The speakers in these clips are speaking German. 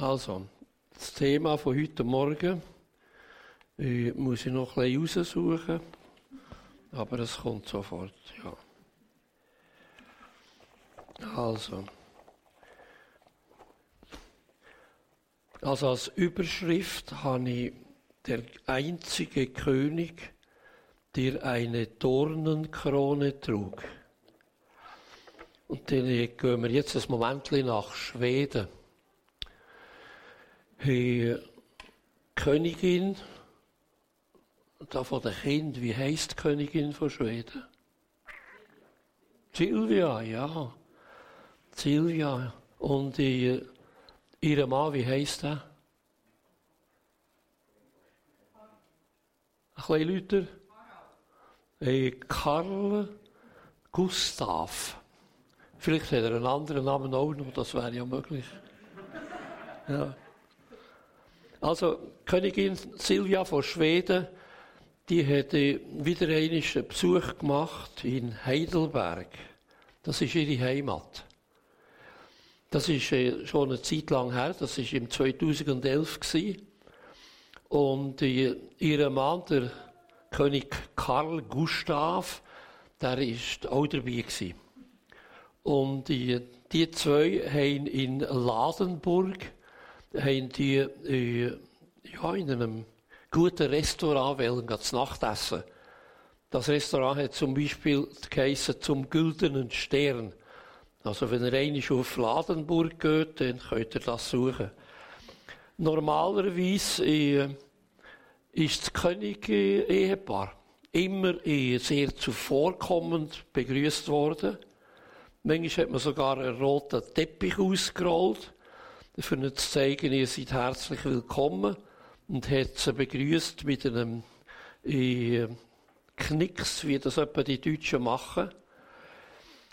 Also, das Thema von heute Morgen ich muss ich noch ein bisschen raussuchen, aber es kommt sofort, ja. Also, also als Überschrift habe ich der einzige König, der eine Dornenkrone trug. Und dann gehen wir jetzt ein Moment nach Schweden. Die Königin, da von der Kind, wie heißt Königin von Schweden? Silvia, ja. Silvia. Und die, ihr Mann, wie heißt er? Ein bisschen lauter. Hey, Karl Gustav. Vielleicht hat er einen anderen Namen auch noch, das wäre ja möglich. Ja. Also, Königin Silvia von Schweden, die hatte wieder einen Besuch gemacht in Heidelberg. Das ist ihre Heimat. Das ist äh, schon eine Zeit lang her, das ist im 2011 gewesen. Und ihr Mann, der König Karl Gustav, der ist auch dabei gewesen. Und die, die zwei haben in Ladenburg, haben die, äh, ja, in einem guten Restaurant wollen, Nacht essen. Das Restaurant hat zum Beispiel geheissen zum Güldenen Stern. Also wenn ihr einmal auf Ladenburg geht, dann könnt ihr das suchen. Normalerweise äh, ist das König-Ehepaar immer äh, sehr zuvorkommend begrüßt worden. Manchmal hat man sogar einen roten Teppich ausgerollt, für ihnen zu zeigen, ihr seid herzlich willkommen und hat sie begrüßt mit einem äh, Knicks, wie das etwa die Deutschen machen.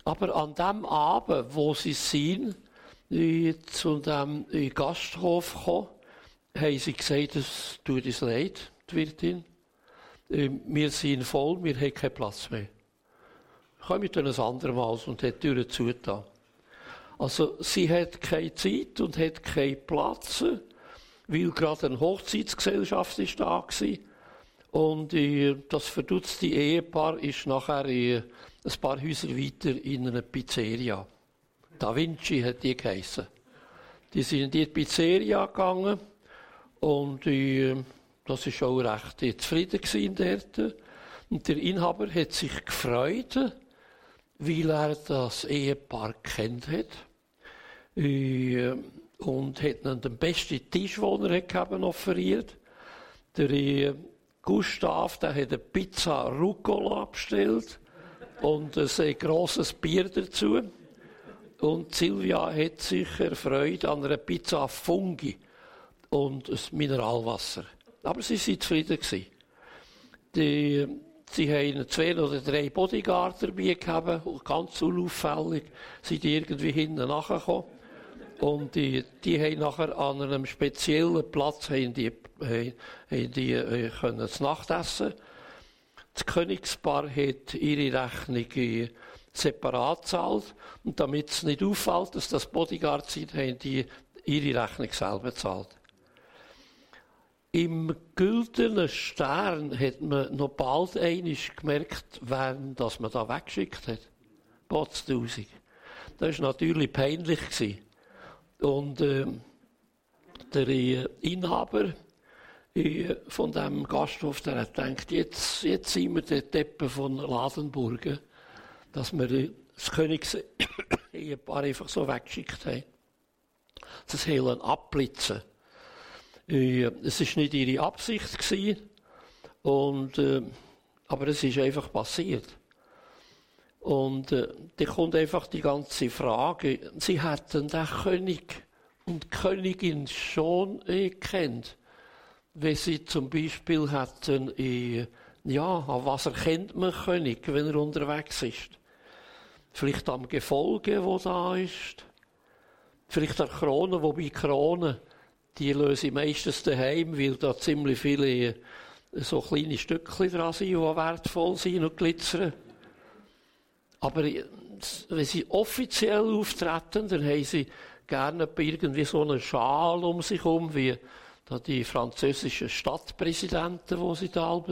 Aber an dem Abend, wo sie sind, äh, zu dem äh, Gasthof gekommen, haben sie gesagt, es tut uns leid, die Wirtin. Wir sind voll, wir haben keinen Platz mehr. Kommen wir ein andermal und hat die Türen zugetan. Also, sie hat keine Zeit und hat keinen Platz, weil gerade eine Hochzeitsgesellschaft ist da war. Und das verdutzte Ehepaar ist nachher ein paar Häuser weiter in einer Pizzeria. Da Vinci hat die geheissen. Die sind in die Pizzeria gegangen und äh, das ist auch recht zufrieden dort. Und der Inhaber hat sich gefreut, weil er das Ehepaar kennt hat. Äh, und hat ihnen den besten Tisch, den er haben, offeriert. Der äh, Gustav, der hat eine Pizza Rucola bestellt und ein grosses Bier dazu. Und Silvia hat sich erfreut an einer Pizza Fungi und ein Mineralwasser. Aber sie waren zufrieden. Die, sie haben zwei oder drei Bodyguards dabei gehabt, ganz unauffällig, sind irgendwie hinten nachgekommen. Und die, die haben nachher an einem speziellen Platz haben die, haben die äh, können zu Nacht essen. Das Königspaar hat ihre Rechnung separat gezahlt. Und damit es nicht auffällt, dass das Bodyguard sind, haben die ihre Rechnung selber bezahlt. Im güldenen Stern hat man noch bald einig gemerkt, wen das man da weggeschickt hat. Potztausend. Das war natürlich peinlich. Gewesen. Und äh, der Inhaber äh, von dem Gasthof, der hat gedacht, jetzt, jetzt sind wir der Teppe von Ladenburgen, dass wir äh, das Königs-Ehepaar einfach so weggeschickt haben. Das Helen abblitzen. Äh, es war nicht ihre Absicht gewesen, und, äh, aber es ist einfach passiert. Und äh, da kommt einfach die ganze Frage, sie hätten den König und Königin schon äh, wenn sie zum Beispiel hätten, äh, ja, an was erkennt man König, wenn er unterwegs ist? Vielleicht am Gefolge, wo da ist. Vielleicht an Krone, wobei Krone, die löse ich meistens daheim, weil da ziemlich viele äh, so kleine Stückchen dran sind, die wertvoll sind und glitzern. Aber wenn sie offiziell auftreten, dann haben sie gerne irgendwie so einen Schal um sich herum, wie die französischen Stadtpräsidenten, wo sie da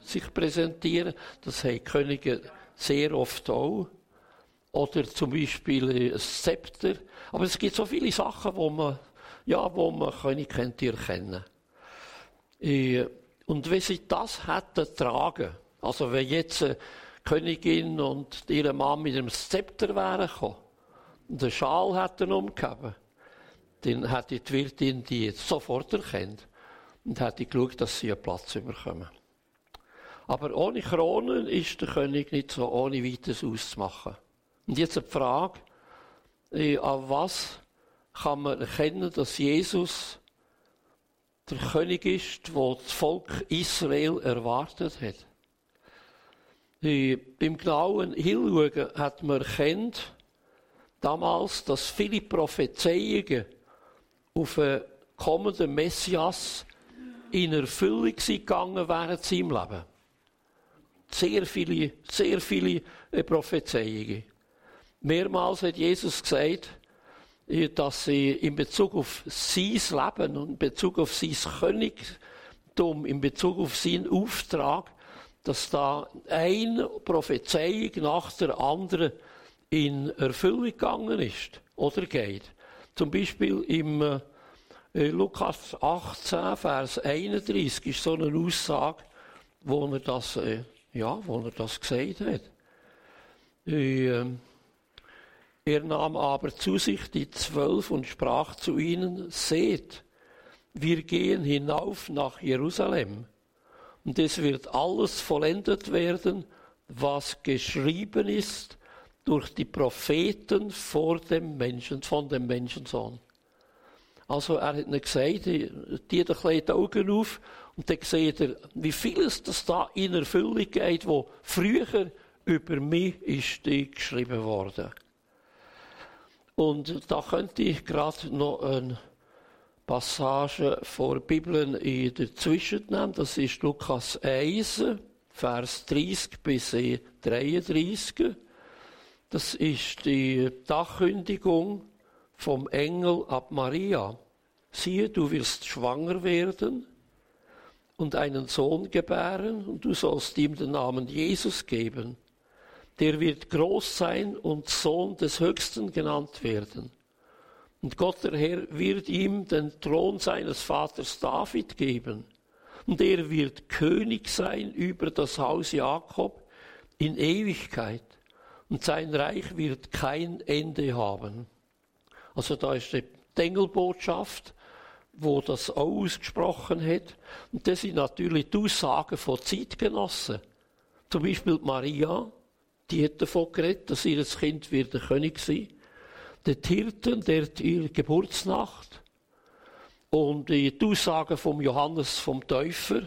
sich präsentieren. Das haben Könige sehr oft auch. Oder zum Beispiel ein Zepter. Aber es gibt so viele Sachen, wo man, ja, wo man König könnte erkennen. Äh, und wenn sie das hätten tragen, also wenn jetzt eine Königin und ihre Mann mit einem Zepter wären gekommen und einen Schal hätten umgegeben, dann hätte die Wirtin die sofort erkannt und hätte geschaut, dass sie einen Platz bekommen. Aber ohne Kronen ist der König nicht so ohne weiteres auszumachen. Und jetzt die Frage, äh, an was kann man erkennen, dass Jesus der König ist, wo das Volk Israel erwartet hat? Beim genauen Hinschauen hat man erkannt, damals, dass viele Prophezeiungen auf einen kommenden Messias in Erfüllung gegangen während seinem Leben. Sehr viele, sehr viele äh, Prophezeiungen. Mehrmals hat Jesus gesagt, äh, dass sie in Bezug auf sein Leben und in Bezug auf sein Königtum, in Bezug auf seinen Auftrag, dass da eine Prophezeiung nach der anderen in Erfüllung gegangen ist oder geht. Zum Beispiel im äh, Lukas 18, Vers 31 ist so eine Aussage, wo er das, äh, ja, wo er das gesagt hat. Äh, er nahm aber zu sich die Zwölf und sprach zu ihnen, seht, wir gehen hinauf nach Jerusalem und es wird alles vollendet werden, was geschrieben ist durch die Propheten vor dem Menschen, von dem Menschensohn. Also er hat nicht gesagt, die die Augen auf und dann sieht er, wie vieles das da in Erfüllung geht, wo früher über mich ist geschrieben worden. Und da könnte ich gerade noch eine Passage vor Bibeln in der Zwischen nehmen. Das ist Lukas 1, Vers 30 bis 33. Das ist die Dachkündigung vom Engel ab Maria. Siehe, du wirst schwanger werden und einen Sohn gebären und du sollst ihm den Namen Jesus geben der wird groß sein und Sohn des Höchsten genannt werden. Und Gott der Herr wird ihm den Thron seines Vaters David geben. Und er wird König sein über das Haus Jakob in Ewigkeit. Und sein Reich wird kein Ende haben. Also da ist die Engelbotschaft, wo das ausgesprochen hat. Und das sind natürlich die Aussagen von Zeitgenossen. Zum Beispiel Maria, die hat davon geredet, dass ihr Kind wird der König sein. Der Hirten, der ihre Geburtsnacht. Und die Aussagen vom Johannes vom Täufer.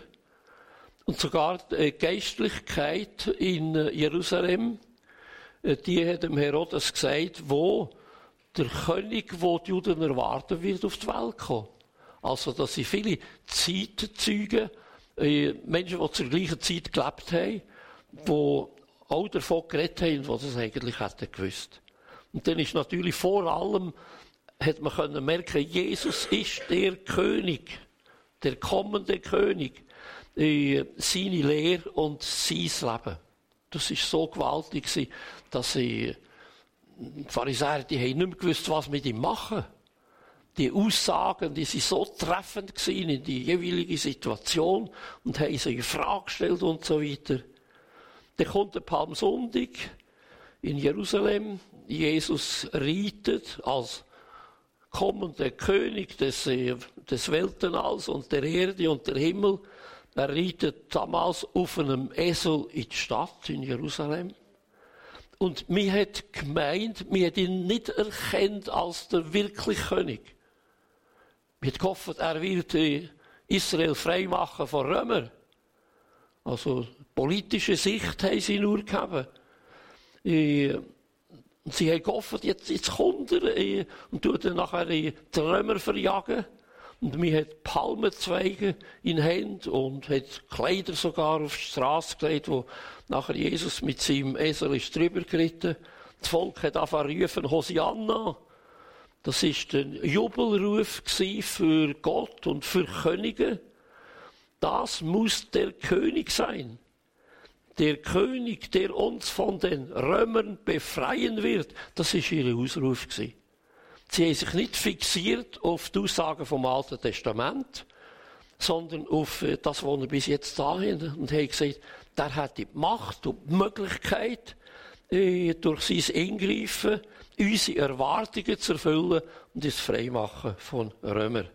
Und sogar die Geistlichkeit in Jerusalem, äh, die hat dem Herodes gesagt, wo der König, wo die Juden erwarten wird, auf die Welt kommen. Also, dass sie viele Zeitzeugen, äh, Menschen, die zur gleichen Zeit gelebt haben, die auch davon geredet haben, was es eigentlich hätten gewusst. Und dann ist natürlich vor allem, hat man können merken, Jesus ist der König, der kommende König, äh, seine Lehre und sein Leben. Das ist so gewaltig, dass sie, die Pharisäer, die haben nicht mehr gewusst, was mit ihm machen. Die Aussagen, die sind so treffend gewesen in die jeweilige Situation und haben sie in Frage gestellt und so weiter. Dann kommt der Palmsonntag in Jerusalem. Jesus reitet als kommender König des, äh, des Weltenalls und der Erde und der Himmel. Er reitet damals auf einem Esel in die Stadt in Jerusalem. Und mir hat gemeint, mir hat ihn nicht erkannt als der wirkliche König. Mir hat gehofft, er wird äh, Israel freimachen von Römer. Also politische Sicht haben sie nur gehabt. Äh, sie haben gehofft, jetzt, jetzt kommt er äh, und tut dann nachher die Trümmer verjagen. Und mir hat Palmenzweige in Händen und hat Kleider sogar auf die Straße gelegt, wo nachher Jesus mit seinem Esel ist drüber geritten. Das Volk hat angefangen rufen, Hosianna. Das ist ein Jubelruf für Gott und für Könige. Das muss der König sein. Der König, der uns von den Römern befreien wird. Das ist ihr Ausruf Sie haben sich nicht fixiert auf die Aussagen vom Alten Testament, sondern auf äh, das, was wir bis jetzt da haben. Und haben gesagt, der hat die Macht und die Möglichkeit, äh, durch sein Eingreifen unsere Erwartungen zu erfüllen und das Freimachen von Römern,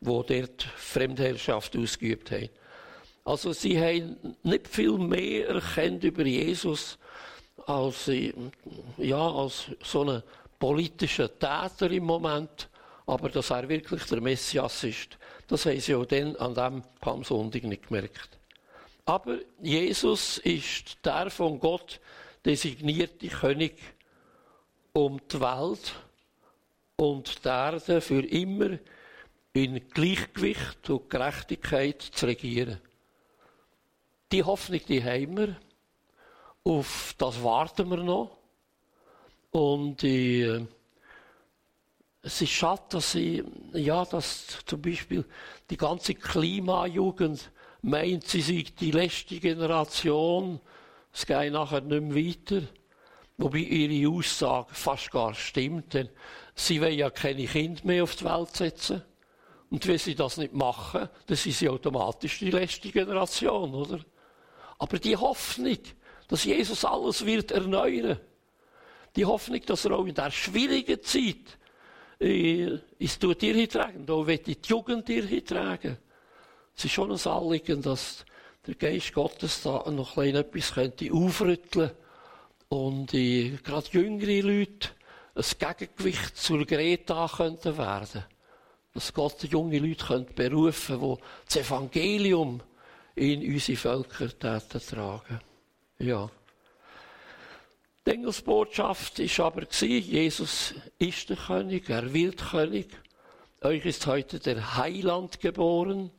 die dort Fremdherrschaft ausgeübt haben. Also sie haben nicht viel mehr erkannt über Jesus als, ja, als so einen politischen Täter im Moment, aber dass er wirklich der Messias ist, das haben sie auch dann an diesem Palmsonntag nicht gemerkt. Aber Jesus ist der von Gott designierte König, um die Welt und die Erde für immer in Gleichgewicht und Gerechtigkeit zu regieren. Die Hoffnung, die haben wir. Auf das warten wir noch. Und äh, es ist schade, dass sie, ja, dass zum Beispiel die ganze Klimajugend meint, sie sei die letzte Generation, es geht nachher nicht mehr weiter. Wobei ihre Aussage fast gar stimmt, denn sie wollen ja keine Kinder mehr auf die Welt setzen. Und wenn sie das nicht machen, dann sind sie automatisch die letzte Generation, oder? Aber die Hoffnung, dass Jesus alles wird erneuern, die Hoffnung, dass er auch in der schwierigen Zeit äh, es tut dir tragen, da wird die Jugend dir tragen. Es ist schon ein Anliegen, dass der Geist Gottes da noch ein etwas könnte aufrütteln und äh, gerade jüngere Leute ein Gegengewicht zur Greta könnten werden. Dass Gott junge Leute könnte berufen, die das Evangelium in unsere Völker tragen. Ja. Die Engelsbotschaft ist aber Jesus ist der König, er wird König. Euch ist heute der Heiland geboren.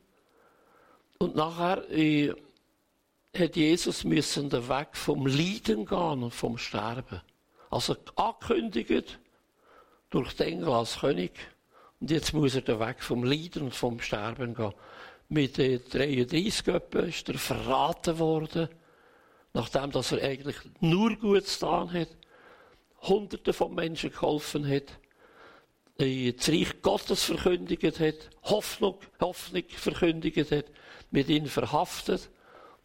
Und nachher äh, hat Jesus müssen den Weg vom Leiden gehen und vom Sterben. Also angekündigt durch den Engel als König. Und jetzt muss er den Weg vom Leiden und vom Sterben gehen. Mit äh, 33 ist er verraten worden nachdem dass er eigentlich nur Gutes getan hat, Hunderte von Menschen geholfen hat, das Reich Gottes verkündigt hat, Hoffnung, Hoffnung verkündigt hat, mit ihnen verhaftet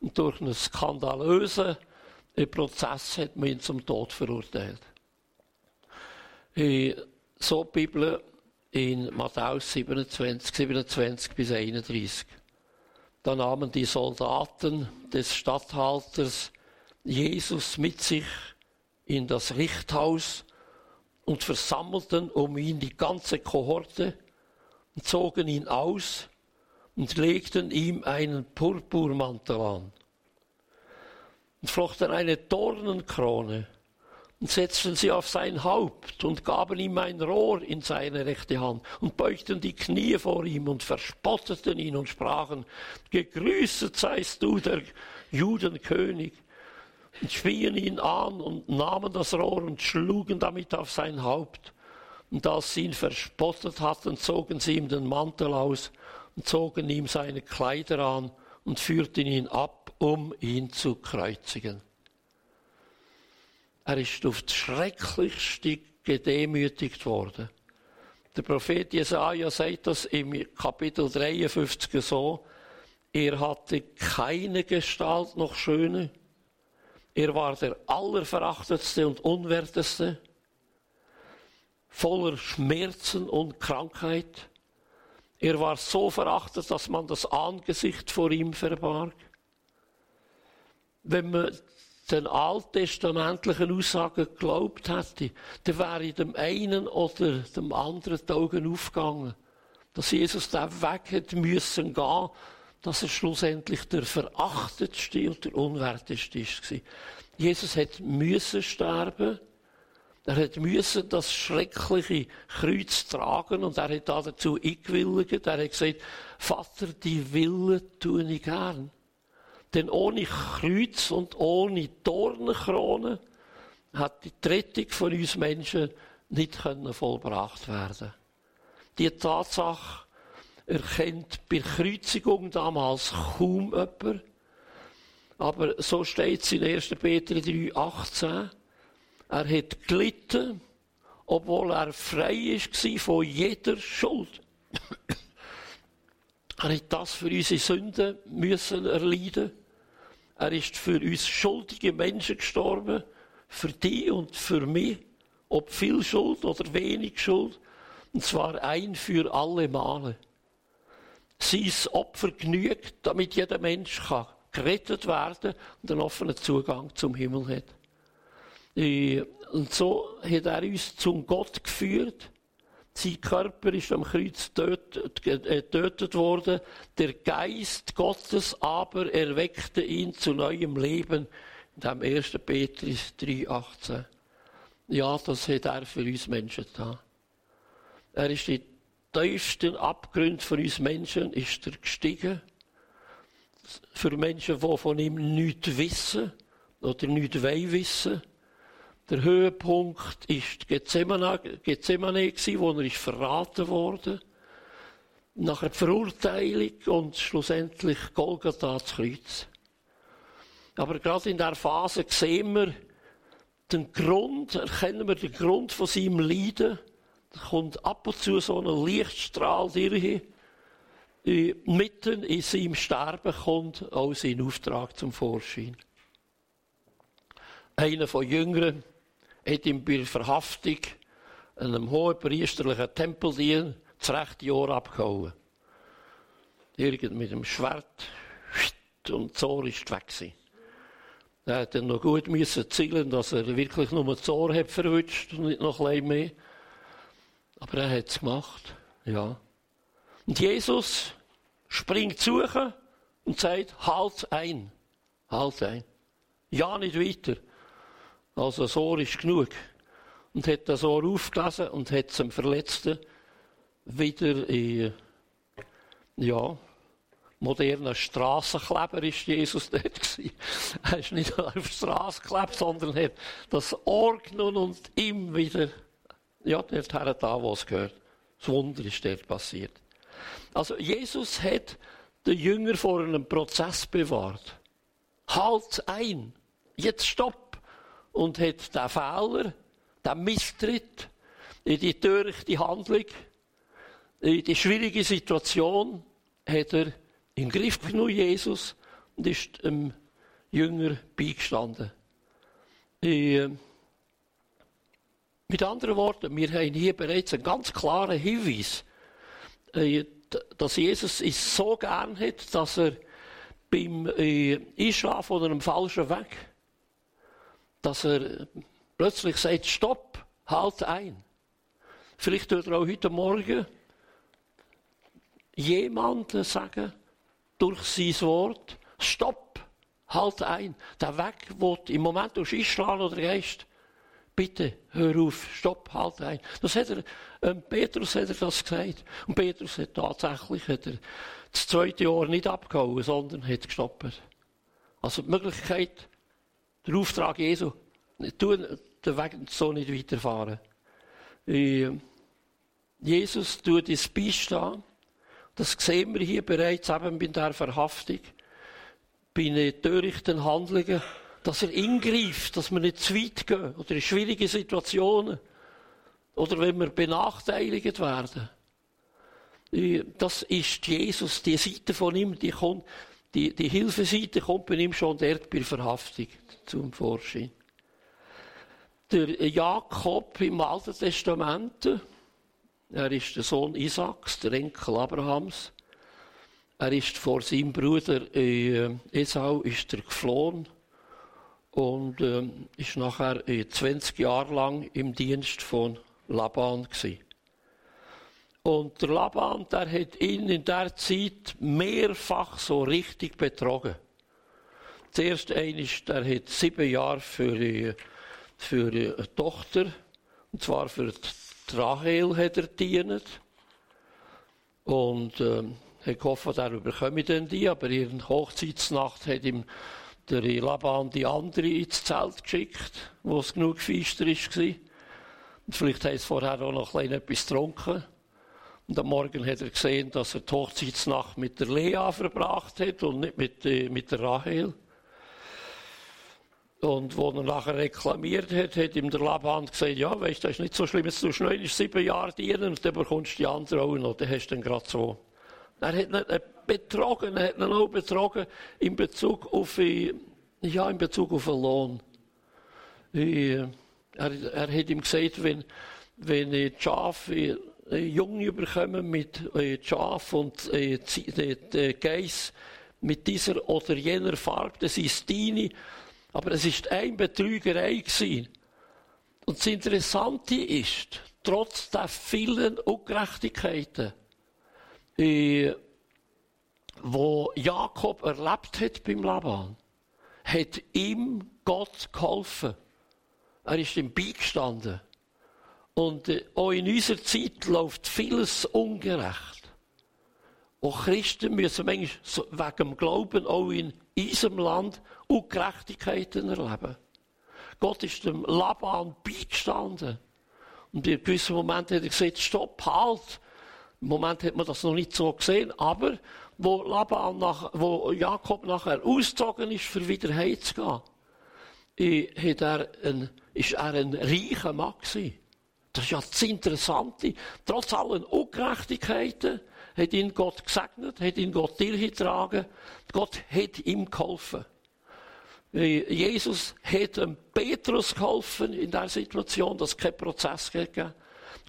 und durch einen skandalösen Prozess hat man ihn zum Tod verurteilt. So die Bibel in Matthäus 27, 27 bis 31. Da nahmen die Soldaten des Statthalters Jesus mit sich in das Richthaus und versammelten um ihn die ganze Kohorte und zogen ihn aus und legten ihm einen Purpurmantel an. Und flochten eine Dornenkrone und setzten sie auf sein Haupt und gaben ihm ein Rohr in seine rechte Hand und beugten die Knie vor ihm und verspotteten ihn und sprachen, Gegrüßet seist du, der Judenkönig und spien ihn an und nahmen das Rohr und schlugen damit auf sein Haupt. Und als sie ihn verspottet hatten, zogen sie ihm den Mantel aus und zogen ihm seine Kleider an und führten ihn ab, um ihn zu kreuzigen. Er ist auf das Schrecklichste gedemütigt worden. Der Prophet Jesaja sagt das im Kapitel 53 so, er hatte keine Gestalt noch schöne, er war der allerverachtetste und unwerteste, voller Schmerzen und Krankheit. Er war so verachtet, dass man das Angesicht vor ihm verbarg. Wenn man den alttestamentlichen Aussagen geglaubt hätte, dann wäre dem einen oder dem anderen die Augen aufgegangen, dass Jesus da weg hätte müssen gehen, dass er schlussendlich der verachtetste und der unwerteste war. Jesus hat müssen sterben. Er hat müssen das schreckliche Kreuz tragen und er hat dazu eingewilligt. Er hat gesagt, Vater, die Wille tue ich gern. Denn ohne Kreuz und ohne Dornenkrone hat die Rettung von uns Menschen nicht vollbracht werden Die Tatsache erkennt bei Kreuzigung damals kaum jemand. Aber so steht es in 1. Peter 3, 18. Er hat gelitten, obwohl er frei war von jeder Schuld. Er hat das für unsere Sünden müssen erleiden. Er ist für uns schuldige Menschen gestorben, für die und für mich, ob viel Schuld oder wenig Schuld, und zwar ein für alle Male. Sein Opfer genügt, damit jeder Mensch kann gerettet werden und einen offenen Zugang zum Himmel hat. Und so hat er uns zum Gott geführt. Sein Körper ist am Kreuz getötet worden. Der Geist Gottes aber erweckte ihn zu neuem Leben. In dem 1. Petrus 3,18. Ja, das hat er für uns Menschen getan. Er ist in tiefsten Abgrund von uns Menschen ist er gestiegen. Für Menschen, die von ihm nichts wissen oder nichts wollen wissen. Der Höhepunkt ist Gethsemane, wo er ist verraten wurde. Nachher die Verurteilung und schlussendlich Golgatha das Kreuz. Aber gerade in der Phase sehen wir den Grund, erkennen wir den Grund von seinem Leiden. Da kommt ab und zu so ein Lichtstrahl durch. Mitten in seinem Sterben kommt auch sein Auftrag zum Vorschein. Einer von Jüngeren hat ihm bei der Verhaftung einem hohen priesterlichen Tempeldien das rechte Ohr abgehauen. Irgend mit dem Schwert und das Ohr ist weg gewesen. Er hat dann noch gut müssen zielen, dass er wirklich nur das Ohr hat verwünscht und nicht noch ein mehr. Aber er hat es gemacht, ja. Und Jesus springt suchen und sagt, halt ein. Halt ein. Ja, nicht weiter. Also das Ohr ist genug. Und hat das Ohr aufgelesen und hat zum Verletzten wieder in, ja, moderner Strassenkleber ist Jesus dort gewesen. Er ist nicht auf die Straße geklebt, sondern hat das Ohr genommen und ihm wieder, ja, dort her da, wo es gehört. Das Wunder ist dort passiert. Also, Jesus hat den Jünger vor einem Prozess bewahrt. Halt ein! Jetzt stopp! Und hat den Fehler, den Misstritt, in die törichte Handlung, in die schwierige Situation, hat er in den Griff genommen, Jesus, und ist dem Jünger beigestanden. Äh, mit anderen Worten, wir haben hier bereits einen ganz klaren Hinweis, äh, dass Jesus es so gern hat, dass er beim äh, Einschlafen oder einem falschen Weg dass er plötzlich sagt, stopp, halt ein. Vielleicht wird er auch heute Morgen jemanden sagen, durch sein Wort, stopp, halt ein. Der Weg, wo du im Moment einschlagen oder gehst, bitte, hör auf, stopp, halt ein. Das hat er, ähm, Petrus hat er das gesagt. Und Petrus hat tatsächlich hat er das zweite Jahr nicht abgehauen, sondern hat gestoppt. Also die Möglichkeit, der Auftrag Jesu, tun den Weg so nicht weiterfahren. Jesus tut uns beistehen. Das sehen wir hier bereits eben bei der Verhaftung, bei den törichten Handlungen, dass er ingreift, dass wir nicht zu weit gehen oder in schwierige Situationen oder wenn wir benachteiligt werden. Das ist Jesus, die Seite von ihm, die, kommt, die, die Hilfeseite kommt bei ihm schon dort bei Verhaftung zum Vorschein. Der Jakob im Alten Testament, er ist der Sohn Isaaks, der Enkel Abrahams. Er ist vor seinem Bruder äh, Esau ist er geflohen und äh, ist nachher 20 Jahre lang im Dienst von Laban gewesen. Und der Laban, der hat ihn in der Zeit mehrfach so richtig betrogen. Zuerst ist, der hat sieben Jahre für äh, für eine Tochter, und zwar für die Rahel hat er dient. Und äh, ich hoffe, darüber komme ich dann die, aber in der Hochzeitsnacht hat ihm der Laban die andere ins Zelt geschickt, wo es genug feister war. Und vielleicht hat er vorher auch noch ein etwas getrunken. Und am Morgen hat er gesehen, dass er die Hochzeitsnacht mit der Lea verbracht hat und nicht mit, äh, mit der Rahel. Und wo er nachher reklamiert hat, hat ihm der Laban gesagt, ja, weißt das ist nicht so schlimm, jetzt tust du noch sieben Jahre dienen und dann bekommst du die andere auch noch, dann hast du dann gerade so. Er hat ihn betrogen, er hat ihn auch betrogen in Bezug auf, äh, ja, in Bezug auf den Lohn. Äh, er, er hat ihm gesagt, wenn, wenn die Schafe äh, Junge bekommen mit äh, Schaf und äh, äh, Geiss mit dieser oder jener Farbe, das ist deine, aber es ist ein Betrügerei gewesen. Und das Interessante ist, trotz der vielen Ungerechtigkeiten, äh, wo Jakob erlebt hat beim Laban, hat ihm Gott geholfen. Er ist ihm beigestanden. Und äh, auch in unserer Zeit läuft vieles ungerecht. Auch Christen müssen manchmal wegen dem Glauben auch in unserem Land Ungerechtigkeiten erleben. Gott ist dem Laban beigestanden. Und in gewissen Momenten hat er gesagt, stopp, halt. Im Moment hat man das noch nicht so gesehen, aber wo, Laban nach, wo Jakob nachher ausgezogen ist, für wieder heimzugehen, äh, hat er ein, ist er ein reicher Mann gewesen. Das ist ja das Interessante. Trotz allen Ungerechtigkeiten hat ihn Gott gesegnet, hat ihn Gott durchgetragen. Gott hat ihm geholfen. Jesus hat dem Petrus geholfen in der Situation, dass es keinen Prozess gegeben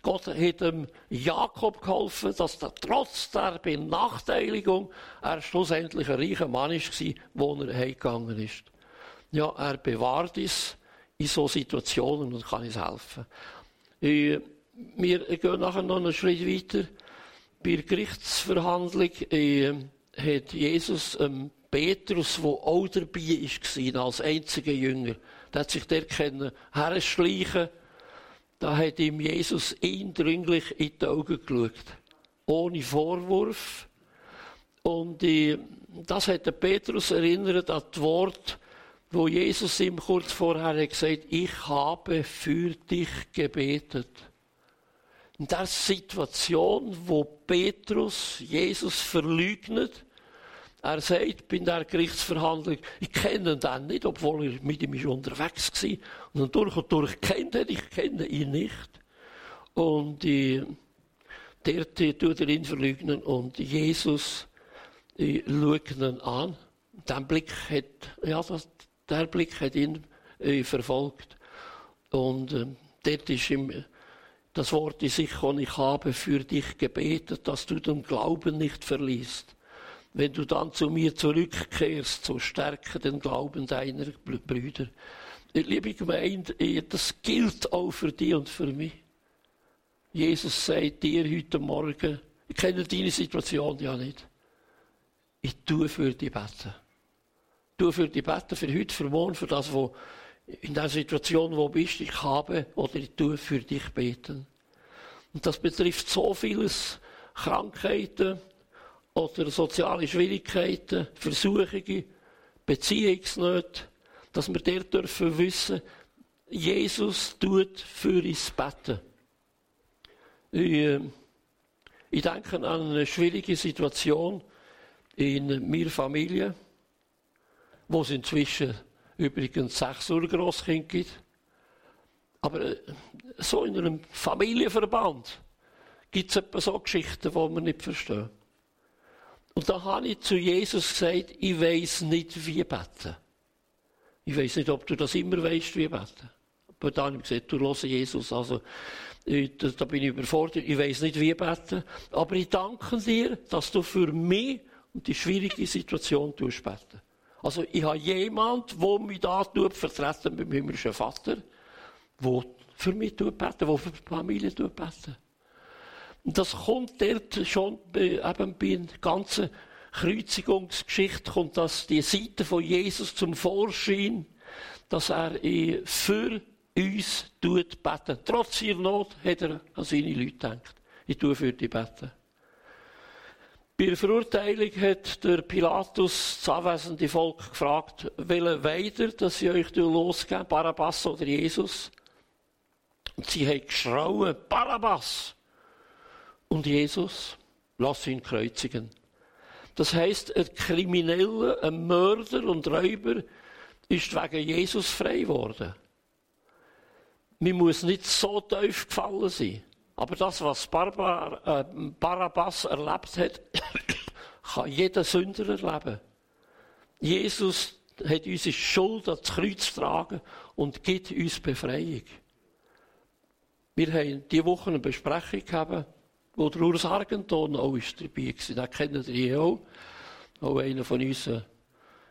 Gott hat dem Jakob geholfen, dass er trotz der Benachteiligung er schlussendlich ein reicher Mann war, wo er heimgegangen ist. Ja, er bewahrt es in so Situationen und kann uns helfen. Äh, wir gehen nachher noch einen Schritt weiter. Bei der Gerichtsverhandlung äh, hat Jesus ähm, Petrus, der auch dabei war, als einziger Jünger, der hat sich der kennen, herschleichen. Da hat ihm Jesus eindringlich in die Augen geschaut. Ohne Vorwurf. Und äh, das hat Petrus erinnert an das Wort, wo Jesus ihm kurz vorher hat gesagt, ich habe für dich gebetet. In der Situation, wo Petrus Jesus verleugnet, er sagt bei der Gerichtsverhandlung, ich kenne dann nicht, obwohl er mit ihm unterwegs war. Und durch und durch kennt er, ich kenne ihn nicht. Und äh, der tut er ihn verleugnen und Jesus äh, schaut ihn an. Den Blick hat, ja, das, der Blick hat ihn äh, verfolgt. Und äh, dort ist ihm das Wort in sich, und ich habe für dich gebetet, dass du den Glauben nicht verliest. Wenn du dann zu mir zurückkehrst, so stärke den Glauben deiner Brüder. Liebe Gemeinde, äh, das gilt auch für dich und für mich. Jesus sagt dir heute Morgen, ich kenne deine Situation ja nicht. Ich tue für dich beten tue für die beten, für heute, für morgen, für das, wo in der Situation, wo bist, ich habe oder ich tue für dich beten. Und das betrifft so vieles, Krankheiten oder soziale Schwierigkeiten, Versuchungen, Beziehungsnöte, dass wir der dürfen wissen, Jesus tut für uns beten. Ich, äh, ich denke an eine schwierige Situation in meiner Familie wo es inzwischen übrigens sechs Urgroßkinder gibt. Aber äh, so in einem Familienverband gibt es etwa so Geschichten, die wir nicht verstehen. Und da habe ich zu Jesus gesagt, ich weiß nicht, wie beten. Ich weiß nicht, ob du das immer weißt, wie beten. Aber dann habe ich gesagt, du hörst Jesus, also, äh, da bin ich überfordert, ich weiß nicht, wie beten. Aber ich danke dir, dass du für mich und die schwierige Situation tust beten. Also ich habe jemand, der mich da vertreten beim himmlischen Vater, der für mich beten, der für die Familie beten. Und das kommt dort schon bei, eben bei der ganzen Kreuzigungsgeschichte, kommt das die Seite von Jesus zum Vorschein, dass er für uns tut beten. Trotz ihrer Not hat er an seine Leute gedacht. Ich tue für die beten. Bei der Verurteilung hat der Pilatus das anwesende Volk gefragt, welchen Weider, dass sie euch losgeben, Barabbas oder Jesus. Und sie haben geschrauen, Barabbas! Und Jesus, lass ihn kreuzigen. Das heißt, ein Krimineller, ein Mörder und Räuber ist wegen Jesus frei geworden. Man muss nicht so tief gefallen sein. Aber das, was Barbar, äh, Barabbas erlebt hat, kann jeder Sünder erleben. Jesus hat unsere Schuld ans Kreuz getragen und gibt uns Befreiung. Wir haben diese Woche eine Besprechung gehabt, wo der Urs Argenton auch dabei war. Den kennen ihr auch. Auch einer von unseren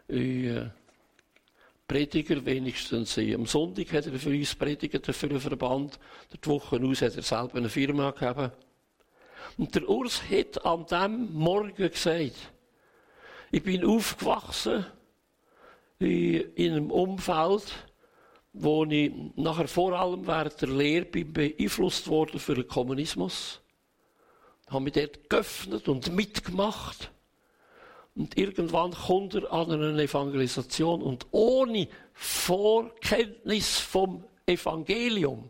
äh, Prediger, wenigstens äh, am Sonntag hat er für uns predigt, für einen Verband. Die Woche aus hat er selber eine Firma gegeben. Und der Urs hat an dem Morgen gesagt, ich bin aufgewachsen in einem Umfeld, wo ich nachher vor allem während der Lehre bin beeinflusst worden für den Kommunismus. Ich habe mich dort geöffnet und mitgemacht. Und irgendwann kommt er an eine Evangelisation und ohne Vorkenntnis vom Evangelium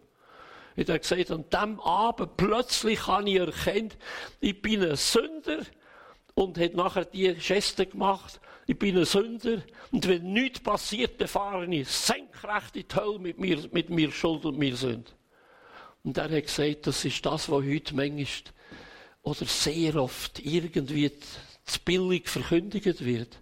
hat er gesagt, an dem Abend plötzlich habe ich erkannt, ich bin ein Sünder und hat nachher die Geste gemacht, ich bin ein Sünder und wenn nichts passiert, dann fahre ich senkrecht in die Hölle mit mir, mit mir Schuld und mir Sünd. Und er hat gesagt, das ist das, was heute manchmal oder sehr oft irgendwie zu billig verkündigt wird.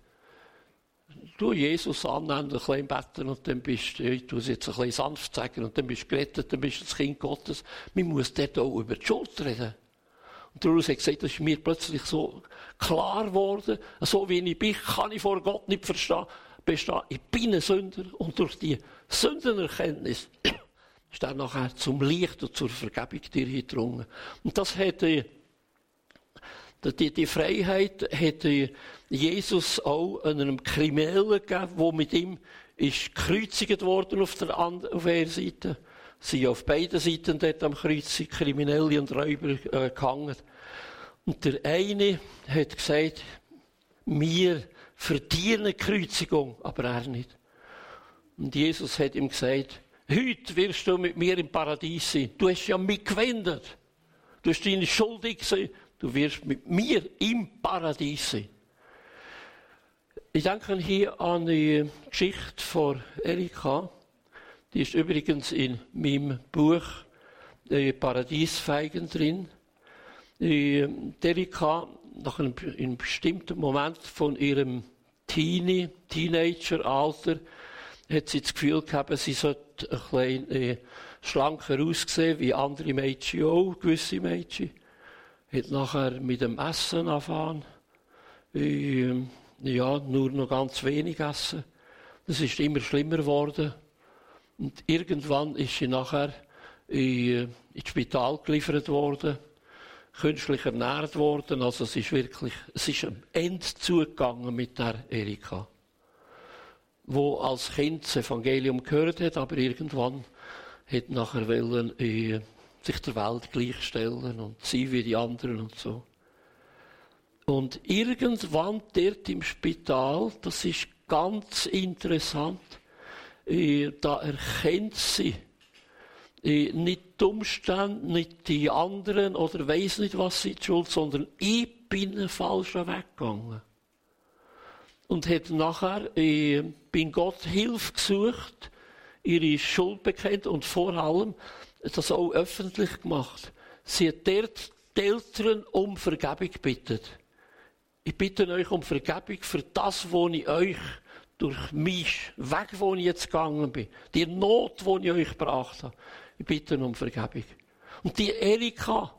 Du Jesus annehmen, ein bisschen beten und dann bist du, ich es jetzt ein bisschen sanft sagen, und dann bist du gerettet, dann bist du das Kind Gottes. Man muss dort auch über die Schuld reden. Und daraus hat gesagt, das ist mir plötzlich so klar geworden, so wie ich bin, kann ich vor Gott nicht verstehen, bestehen. Ich bin ein Sünder und durch die Sündenerkenntnis ist er nachher zum Licht und zur Vergebung dir gedrungen. Und das hätte die, die Freiheit hätte Jesus auch einem Kriminellen gegeben, der mit ihm ist gekreuzigt worden auf der, der Seite sind auf beiden Seiten dort am Kreuz Kriminelle und Räuber äh, gehangen. Und der eine hat gesagt, wir verdienen Kreuzigung, aber er nicht. Und Jesus hat ihm gesagt, heute wirst du mit mir im Paradies sein. Du hast ja mich gewendet. Du hast deine schuldig gesehen. Du wirst mit mir im Paradies sein. Ich denke hier an die Geschichte von Erika. Die ist übrigens in meinem Buch äh, Paradiesfeigen drin. Äh, Derika, nach einem, einem, bestimmten Moment von ihrem Teenie, Teenager-Alter, hat sie das Gefühl gehabt, sie sollte ein bisschen äh, schlanker aussehen, wie andere Mädchen auch, gewisse Mädchen. Hat nachher mit dem Essen angefangen. Äh, ja, nur noch ganz wenig essen. Das ist immer schlimmer geworden. Und irgendwann ist sie nachher in, ins Spital geliefert worden, künstlich ernährt worden. Also es ist wirklich, es ist am Ende zugegangen mit der Erika. Wo als Kind das Evangelium gehört hat, aber irgendwann hat nachher wollen, äh, sich der Welt gleichstellen und sie wie die anderen und so. Und irgendwann dort im Spital, das ist ganz interessant, äh, da erkennt sie äh, nicht die Umstände, nicht die anderen oder weiß nicht, was sie schuld, sondern ich bin einen falschen Weg gegangen. Und hat nachher äh, bei Gott Hilfe gesucht, ihre Schuld bekennt und vor allem das auch öffentlich gemacht. Sie hat dort die Eltern um Vergebung gebeten. Ich bitte euch um Vergebung für das, was ich euch durch mich weg, wo ich jetzt gegangen bin, die Not, die ich euch gebracht habe, ich bitte um Vergebung. Und die Erika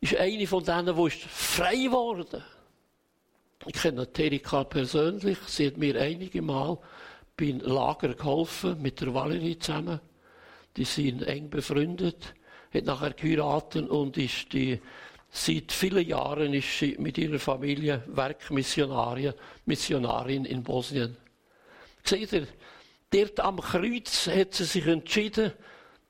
ist eine von denen, die ist frei geworden. Ich kenne die Erika persönlich, sie hat mir einige Mal beim Lager geholfen, mit der Valerie zusammen. Die sind eng befreundet, hat nachher geheiratet und ist die, seit vielen Jahren ist sie mit ihrer Familie Werkmissionarin Missionarin in Bosnien. Seht ihr, dort am Kreuz hat sie sich entschieden,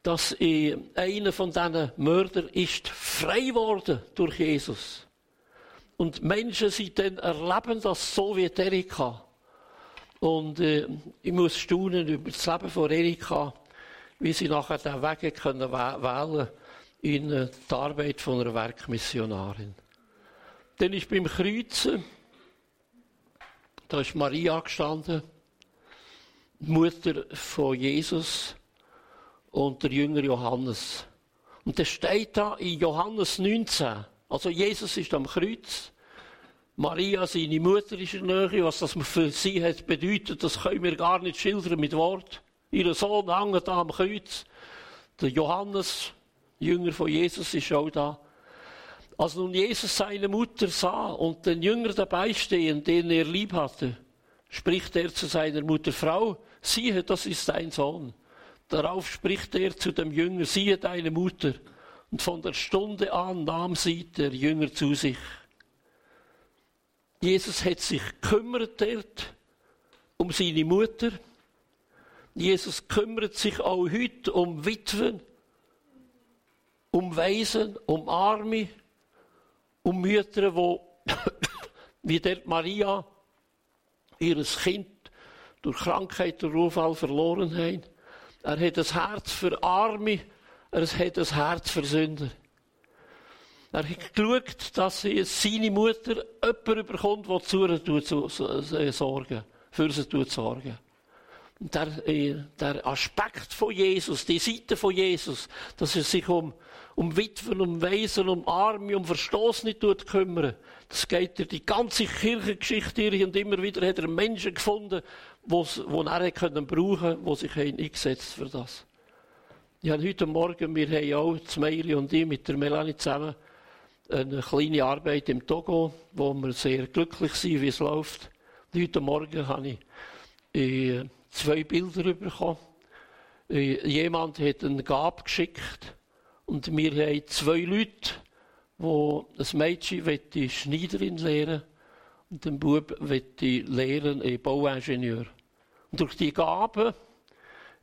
dass einer von diesen Mördern ist frei geworden durch Jesus. Und Menschen dann erleben das so wie Erika. Und äh, ich muss staunen über das Leben von Erika, wie sie nachher den Weg können wählen in äh, die Arbeit von einer Werkmissionarin. Dann ist beim Kreuzen, da ist Maria gestanden, Mutter von Jesus und der Jünger Johannes. Und das steht da in Johannes 19. Also Jesus ist am Kreuz. Maria, seine Mutter, ist in der Nähe. Was das für sie hat bedeutet, das können wir gar nicht schildern mit Wort. Ihr Sohn hängt da am Kreuz. Der Johannes, Jünger von Jesus, ist auch da. Als nun Jesus seine Mutter sah und den Jünger dabei stehen, den er lieb hatte, spricht er zu seiner Mutter, Frau, siehe, das ist dein Sohn. Darauf spricht er zu dem Jünger, siehe deine Mutter. Und von der Stunde an nahm sie der Jünger zu sich. Jesus hat sich gekümmert dort um seine Mutter. Jesus kümmert sich auch heute um Witwen, um Waisen, um Arme, um Mütter, wo wie der Maria ihres Kind durch Krankheit und Unfall verloren haben. Er hat ein Herz für Arme, er hat ein Herz für Sünder. Er hat geschaut, dass seine Mutter jemanden bekommt, der zu ihr äh, sorgen, für sie sorgen. Der, äh, der Aspekt von Jesus, die Seite von Jesus, dass er sich um, um Witwen, um Waisen, um Arme, um Verstoßene tut kümmern. Das geht durch die ganze Kirchengeschichte durch und immer wieder hat er Menschen gefunden, wo er können brauchen, wo sich eingesetzt für das. Ich habe heute Morgen, wir haben auch, Meili und ich, mit der Melanie zusammen, eine kleine Arbeit im Togo, wo wir sehr glücklich sind, wie es läuft. Und heute Morgen habe ich äh, zwei Bilder bekommen. Äh, jemand hat eine Gabe geschickt und wir haben zwei Leute, wo ein Mädchen die Schneiderin lehren und ein Bub die lehren ein Bauingenieur. Und durch die Gabe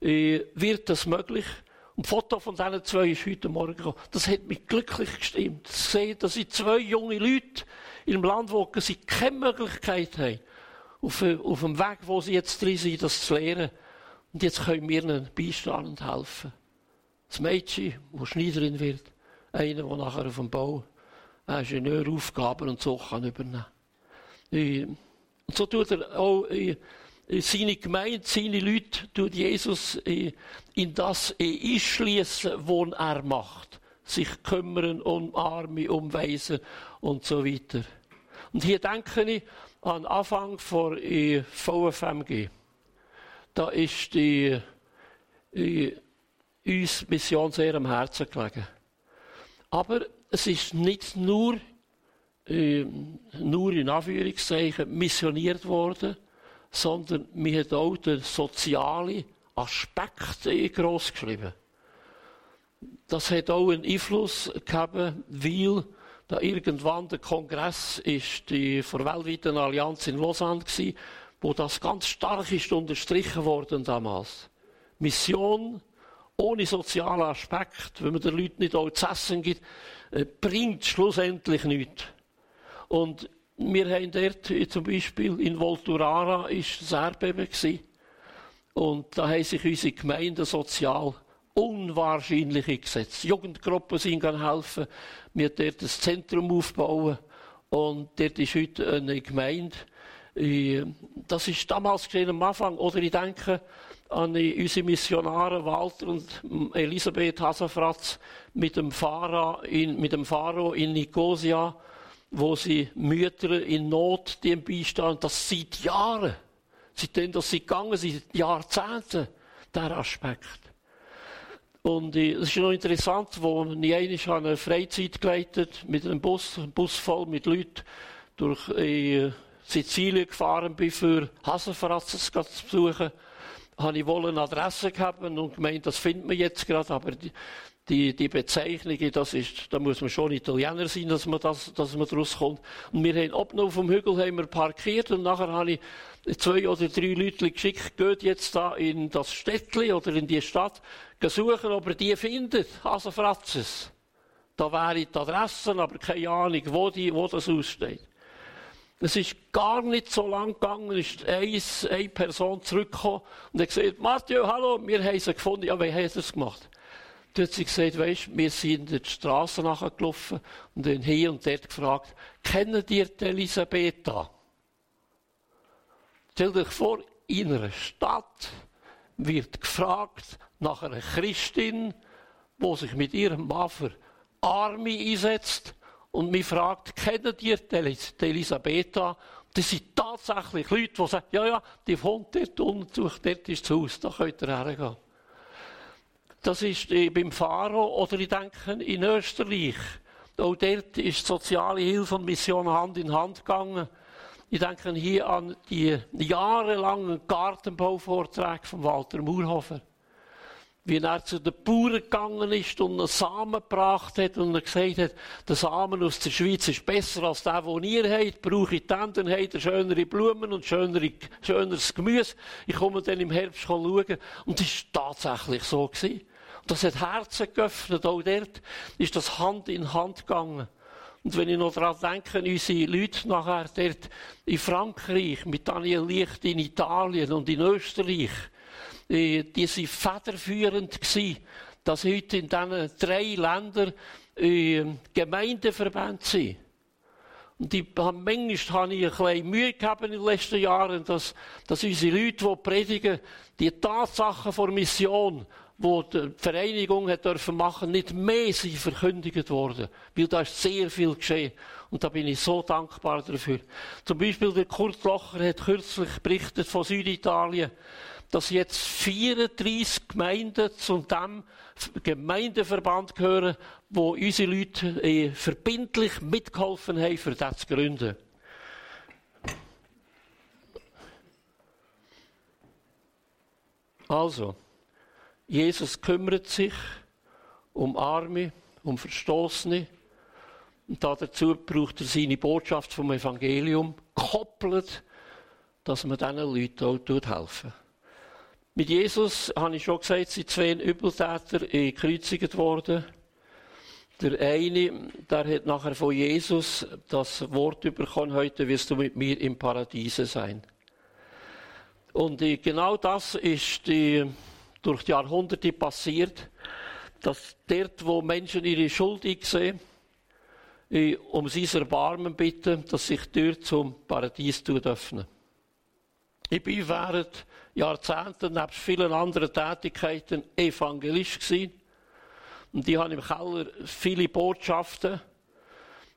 äh, wird das möglich, und ein Foto von diesen zwei ist heute Morgen gekommen. Das hat mich glücklich gestimmt. Zu sehen, dass sie zwei junge Leute in einem Land wohnen, sie keine Möglichkeit haben, auf, auf dem Weg, wo sie jetzt drin sind, das zu lernen. Und jetzt können wir ihnen beistehen und helfen. Das Mädchen, das Schneiderin wird, einer, der nachher auf dem Bau Ingenieuraufgaben und so kann übernehmen kann. Und so tut er auch seine Gemeinde, seine Leute, tut Jesus in das einschließen, was er macht. Sich kümmern um Arme, um Waisen und so weiter. Und hier denke ich an den Anfang von VFMG. Da ist die, die, uns Mission sehr am Herzen gelegen. Aber es ist nicht nur, äh, nur in Anführungszeichen missioniert worden, sondern mir hat auch den sozialen Aspekt groß geschrieben. Das hat auch einen Einfluss gehabt, weil da irgendwann der Kongress ist die vor weltweiten Allianz in Lausanne war, wo das ganz stark ist unterstrichen worden damals. Mission ohne sozialen Aspekt, wenn man den Leuten nicht auch zu essen gibt, äh, bringt schlussendlich nichts. Und wir haben dort zum Beispiel in Volturara ist das Erdbeben gewesen. Und da haben sich unsere Gemeinden sozial unwahrscheinlich eingesetzt. Jugendgruppen sind helfen. Wir dort das Zentrum aufbauen. Und dort ist heute eine Gemeinde. Äh, das ist damals geschehen am Anfang. Oder ich denke an unsere Missionare Walter und Elisabeth Hasafratz mit dem Pharao in, Nicosia wo sie Mütter in Not beistehen, das seit Jahren. Seitdem, dass sie gegangen sind, Jahrzehnten, der Aspekt. Und äh, es ist noch interessant, wo ich einmal eine Freizeit geleitet mit einem Bus, ein Bus voll mit Leuten durch äh, Sizilien gefahren bin, für Hasenfratzes zu besuchen, habe ich wohl eine Adresse gehabt und gemeint, das findet man jetzt gerade, aber die, die, die Bezeichnung, das ist, da muss man schon Italiener sein, dass man, das, dass man daraus kommt. Und wir haben oben auf dem Hügel haben wir parkiert und nachher habe ich zwei oder drei Leute geschickt, geht jetzt da in das Städtli oder in die Stadt, suchen, ob er die findet, also Fratzes. Da wäre die Adresse, aber keine Ahnung, wo, die, wo das aussteht. Es ist gar nicht so lang gegangen, ist eine, eine Person zurückgekommen und hat gesagt, Mathieu, hallo, wir haben sie gefunden. Ja, wie haben sie es gemacht? Dann hat sie gesagt, weisst, wir sind in die Straße nachgelaufen und haben hier und dort gefragt, kennen ihr die Elisabetha? Stell dich vor, in einer Stadt wird gefragt nach einer Christin, die sich mit ihrem Mann für Arme einsetzt und mich fragt, kennt ihr die Elisabetha? Das sind tatsächlich Leute, die sagen, ja, ja, die wohnt dort unten, dort ist das Haus, da könnt ihr hergehen. Das ist äh, beim Pharao oder ich denke in Österreich. Auch dort ist soziale Hilfe und Mission Hand in Hand gegangen. Ich denke hier an die jahrelangen Gartenbauvorträge von Walter Murhofer wie er zu den Bauern gegangen ist und einen Samen gebracht hat und gesagt hat, der Samen aus der Schweiz ist besser als der, den ihr habt. Brauche ich den, dann habt ihr schönere Blumen und schönere, schöneres Gemüse. Ich komme dann im Herbst schauen. Und das war tatsächlich so. Gewesen. Das hat Herzen geöffnet. Auch dort ist das Hand in Hand gegangen. Und wenn ich noch daran denke, unsere Leute nachher dort in Frankreich, mit Daniel Licht in Italien und in Österreich, äh, die sind federführend gewesen, dass heute in diesen drei Ländern äh, Gemeindeverbände sind. Und ich, manchmal habe ich ein bisschen Mühe gehabt in den letzten Jahren, dass, dass unsere Leute, die predigen, die Tatsachen vor Mission, die die Vereinigung hat dürfen machen, nicht mehr sind verkündigt worden. Weil da ist sehr viel geschehen. Und da bin ich so dankbar dafür. Zum Beispiel der Kurt Locher hat kürzlich berichtet von Süditalien dass jetzt 34 Gemeinden zu dem Gemeindeverband gehören, wo unsere Leute äh, verbindlich mitgeholfen haben, für das zu gründen. Also, Jesus kümmert sich um Arme, um Verstoßene. Und dazu braucht er seine Botschaft vom Evangelium, koppelt, dass man diesen Leuten auch helfen mit Jesus, habe ich schon gesagt, sind zwei Übeltäter gekreuzigt worden. Der eine, der hat nachher von Jesus das Wort bekommen, heute wirst du mit mir im Paradiese sein. Und genau das ist durch die Jahrhunderte passiert, dass dort, wo Menschen ihre Schuld sehen, um sein Erbarmen bitten, dass sich die Tür zum Paradies öffnen. Ich bin während Jahrzehnten, nebst vielen anderen Tätigkeiten, Evangelist gewesen. Und die haben im Keller viele Botschaften.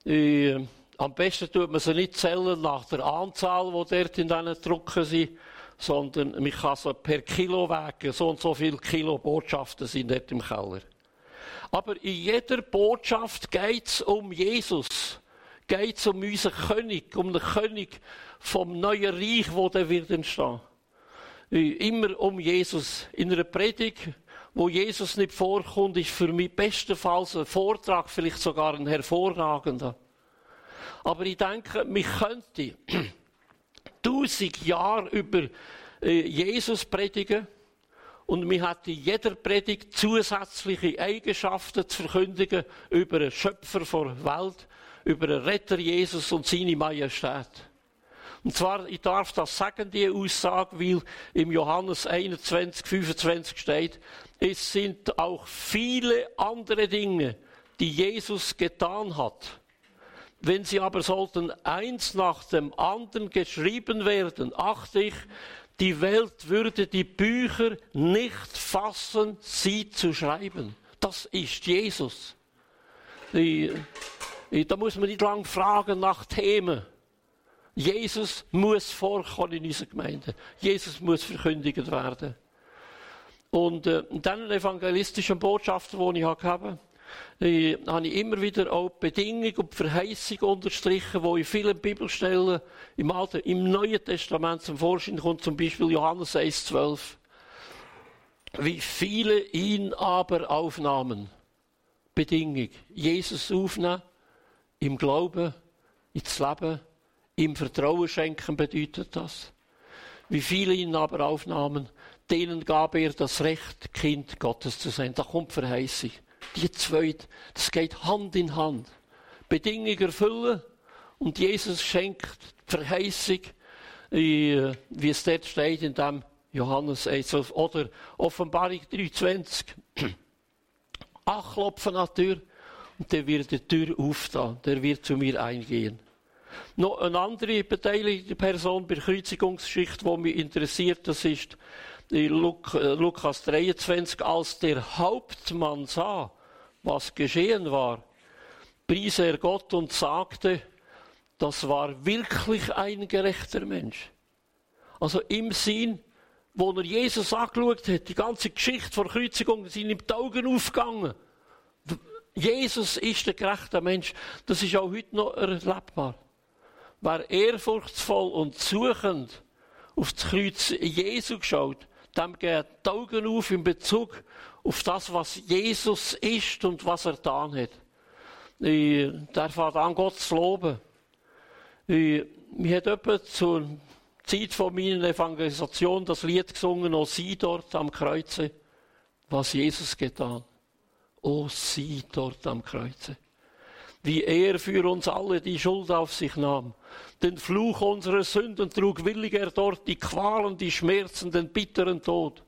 Äh, am besten tut man sie nicht zählen nach der Anzahl, die dort in diesen Drucken sind, sondern man kann sie per Kilo wägen. So und so viele Kilo Botschaften sind dort im Keller. Aber in jeder Botschaft geht es um Jesus. Geht es um unseren König, um den König vom neuen Reich, wo der wird entstehen immer um Jesus. In einer Predigt, wo Jesus nicht vorkommt, ist für mich bestenfalls ein Vortrag, vielleicht sogar ein hervorragender. Aber ich denke, mich könnte tausend Jahre über äh, Jesus predigen und mir hat in jeder Predigt zusätzliche Eigenschaften zu verkündigen über einen Schöpfer der Welt, über einen Retter Jesus und seine Majestät. Und zwar, ich darf das sagen, die Aussage, weil im Johannes 21, 25 steht, es sind auch viele andere Dinge, die Jesus getan hat. Wenn sie aber sollten eins nach dem anderen geschrieben werden, achte ich, die Welt würde die Bücher nicht fassen, sie zu schreiben. Das ist Jesus. da muss man nicht lang fragen nach Themen. Jesus muss vorkommen in unserer Gemeinde. Jesus muss verkündigt werden. Und äh, dann eine evangelistische Botschaft, die ich habe, äh, habe ich immer wieder auch die Bedingung und die Verheißung unterstrichen, wo in vielen Bibelstellen im Alten, im Neuen Testament zum Vorschein kommt, zum Beispiel Johannes 1,12. Wie viele ihn aber aufnahmen. Bedingung. Jesus aufnehmen, im Glauben, ins Leben, Ihm Vertrauen schenken bedeutet das. Wie viele ihn aber aufnahmen, denen gab er das Recht, Kind Gottes zu sein. Da kommt Verheißung. Die zwei, das geht Hand in Hand. Bedingungen erfüllen und Jesus schenkt die Verheißung, wie es dort steht in dem Johannes 1 oder Offenbarung 3,20. Ach, klopfen an die Tür und der wird die Tür auftan, der wird zu mir eingehen. Noch eine andere beteiligte Person bei der Kreuzigungsgeschichte, die mich interessiert, das ist Lukas 23, als der Hauptmann sah, was geschehen war, pries er Gott und sagte, das war wirklich ein gerechter Mensch. Also im Sinn, wo er Jesus angeschaut hat, die ganze Geschichte vor Kreuzigung, sind ihm die Augen aufgegangen. Jesus ist der gerechte Mensch. Das ist auch heute noch erlebbar. Wer ehrfurchtsvoll und suchend auf das Kreuz Jesu geschaut, dem gehen die Augen auf in Bezug auf das, was Jesus ist und was er getan hat. Ich darf an Gott zu loben. Ich, hat jemand zur Zeit von meiner Evangelisation das Lied gesungen, O sie dort am Kreuze, was Jesus getan. O sie dort am Kreuze. Wie er für uns alle die Schuld auf sich nahm. Den Fluch unserer Sünden trug willig er dort die Qualen, die Schmerzen, den bitteren Tod.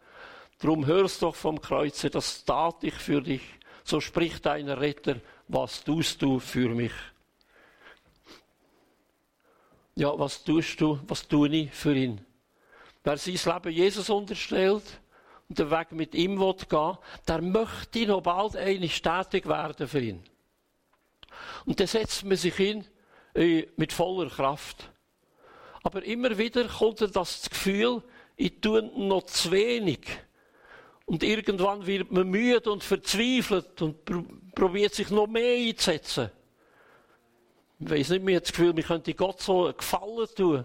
Drum hörst doch vom Kreuze, das tat ich für dich. So spricht dein Retter, was tust du für mich? Ja, was tust du, was tue ich für ihn? Wer sein Leben Jesus unterstellt und den Weg mit ihm will gehen, der möchte noch bald eine tätig werden für ihn. Und dann setzt man sich hin äh, mit voller Kraft. Aber immer wieder kommt das Gefühl, ich tue noch zu wenig. Und irgendwann wird man müde und verzweifelt und pr probiert sich noch mehr einzusetzen. Ich weiß nicht, mir das Gefühl, wir könnte Gott so einen Gefallen tun,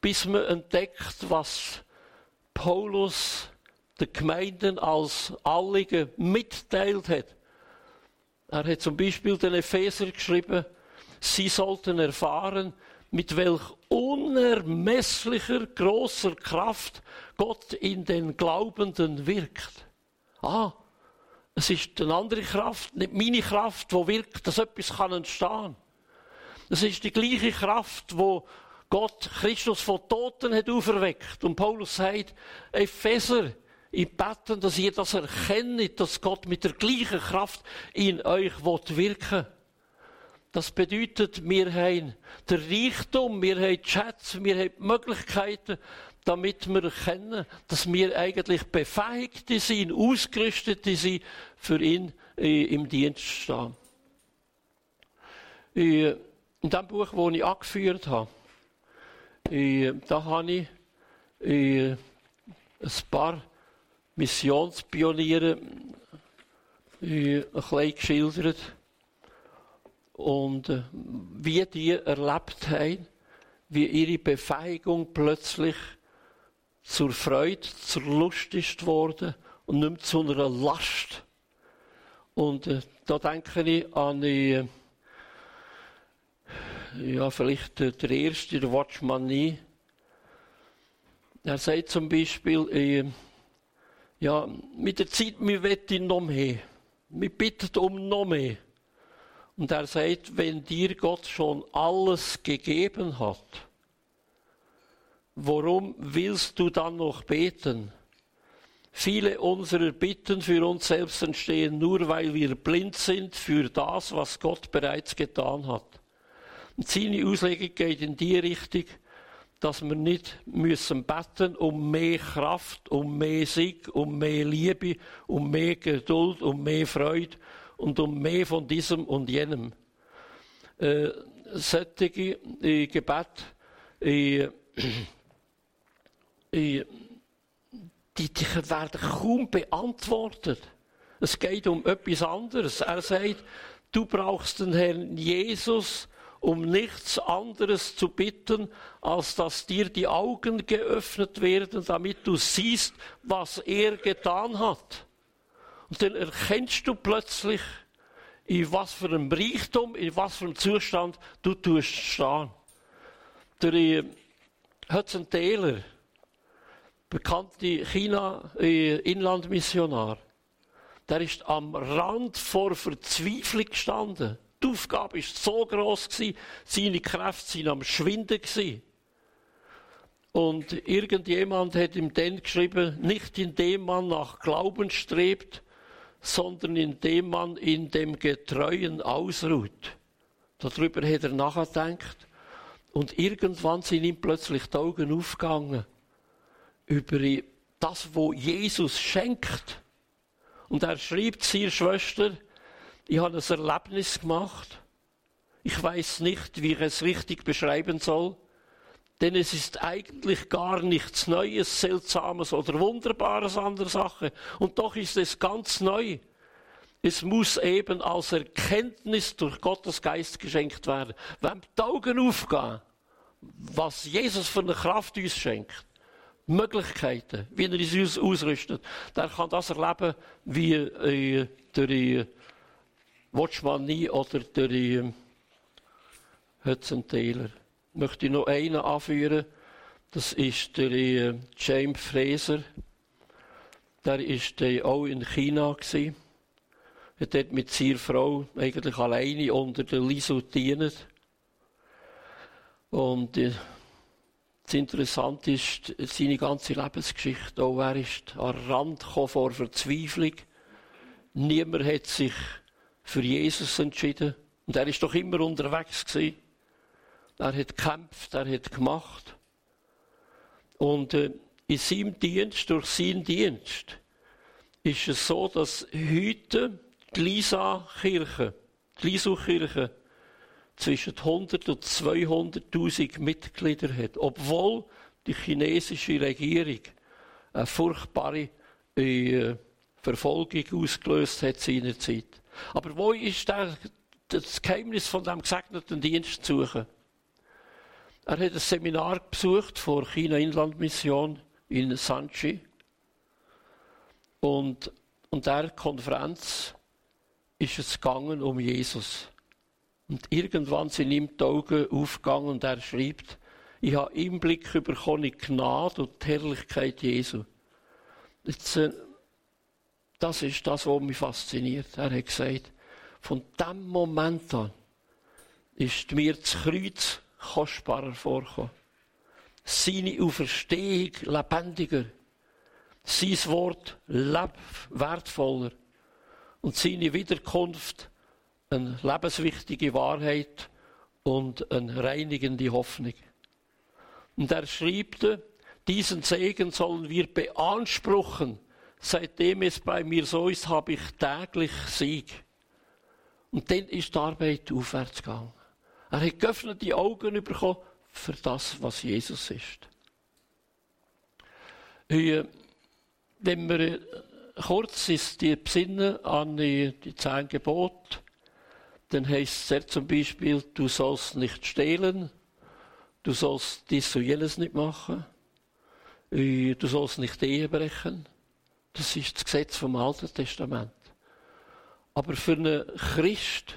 bis man entdeckt, was Paulus den Gemeinden als Anliegen mitteilt hat. Er hat zum Beispiel den Epheser geschrieben, sie sollten erfahren, mit welch unermesslicher großer Kraft Gott in den Glaubenden wirkt. Ah, es ist eine andere Kraft, nicht meine Kraft, wo wirkt, dass etwas kann entstehen. Es ist die gleiche Kraft, wo Gott Christus von Toten hat auferweckt. Und Paulus sagt, Epheser, ich bete, dass ihr das erkennt, dass Gott mit der gleichen Kraft in euch wirken will. Das bedeutet, wir haben den Reichtum, wir haben die Schätze, wir haben die Möglichkeiten, damit wir erkennen, dass wir eigentlich befähigte sind, ausgerüstete sind, für ihn äh, im Dienst zu stehen. Äh, in dem Buch, das ich angeführt habe, äh, da habe ich ein paar Missionspioniere ein bisschen geschildert und äh, wie die erlebt haben, wie ihre Befähigung plötzlich zur Freude, zur Lust ist geworden und nicht mehr zu einer Last. Und äh, da denke ich an die, äh, ja, vielleicht der, der erste, der Watchman nie. Er sagt zum Beispiel, äh, ja, mit der Zeit, wir wollen noch mehr. Wir bitten um noch mehr. Und er sagt, wenn dir Gott schon alles gegeben hat, warum willst du dann noch beten? Viele unserer Bitten für uns selbst entstehen nur, weil wir blind sind für das, was Gott bereits getan hat. Und seine Auslegung geht in die Richtung, dass wir nicht müssen beten um mehr Kraft, um mehr Sieg, um mehr Liebe, um mehr Geduld, um mehr Freude, und um mehr von diesem und jenem. Äh, solche äh, Gebet, äh, äh, die, die werden kaum beantwortet. Es geht um etwas anderes. Er sagt, du brauchst den Herrn Jesus, um nichts anderes zu bitten, als dass dir die Augen geöffnet werden, damit du siehst, was er getan hat. Und dann erkennst du plötzlich, in was für einem Reichtum, in was für einem Zustand du tust stehen. Der äh, Hudson Taylor, bekannte China-Inlandmissionar, der ist am Rand vor Verzweiflung gestanden. Die Aufgabe ist so groß seine Kräfte sind am Schwinden. Und irgendjemand hat ihm dann geschrieben, nicht indem man nach Glauben strebt, sondern indem man in dem Getreuen ausruht. Darüber hat er nachgedacht. Und irgendwann sind ihm plötzlich die Augen aufgegangen über das, was Jesus schenkt. Und er schreibt seiner Schwester, ich habe ein Erlebnis gemacht. Ich weiß nicht, wie ich es richtig beschreiben soll. Denn es ist eigentlich gar nichts Neues, Seltsames oder Wunderbares an der Sache. Und doch ist es ganz neu. Es muss eben als Erkenntnis durch Gottes Geist geschenkt werden. Wenn die Augen aufgehen, was Jesus für eine Kraft uns schenkt, Möglichkeiten, wie er uns ausrüstet, der kann das erleben wie äh, durch äh, Watchman Nie oder durch äh, Hudson Taylor möchte ich noch einen anführen. Das ist der äh, James Fraser. Der ist äh, auch in China. Er hat dort mit seiner Frau eigentlich alleine unter der Lisu gedient. Und äh, das Interessante ist seine ganze Lebensgeschichte. Auch er ist an Rand vor Verzweiflung. Niemand hat sich für Jesus entschieden. Und er ist doch immer unterwegs gewesen. Er hat gekämpft, er hat gemacht. Und äh, in seinem Dienst, durch seinen Dienst, ist es so, dass heute die Lisa-Kirche, die Lisu-Kirche, zwischen 100 und 200.000 Mitglieder hat, obwohl die chinesische Regierung eine furchtbare äh, Verfolgung ausgelöst hat seinerzeit. Aber wo ist der, das Geheimnis von dem gesegneten Dienst suchen? Er hat ein Seminar besucht vor China Inlandmission in Sanchi. Und, und der Konferenz ist es gegangen um Jesus. Und irgendwann sind ihm die Augen aufgegangen und er schreibt, ich habe Einblick bekommen in Gnade und die Herrlichkeit Jesu. Jetzt, äh, das ist das, was mich fasziniert. Er hat gesagt, von dem Moment an ist mir das Kreuz kostbarer vorkommen. Seine Auferstehung lebendiger. Sein Wort wertvoller. Und seine Wiederkunft eine lebenswichtige Wahrheit und eine reinigende Hoffnung. Und er schrieb, diesen Segen sollen wir beanspruchen. Seitdem es bei mir so ist, habe ich täglich Sieg. Und dann ist die Arbeit aufwärts gegangen. Er hat geöffnete Augen bekommen für das, was Jesus ist. Äh, wenn wir äh, kurz ist die besinnen an die, die zehn Gebote, dann heißt es zum Beispiel, du sollst nicht stehlen, du sollst dies und jenes nicht machen, äh, du sollst nicht Ehe brechen. Das ist das Gesetz vom Alten Testament. Aber für einen Christ,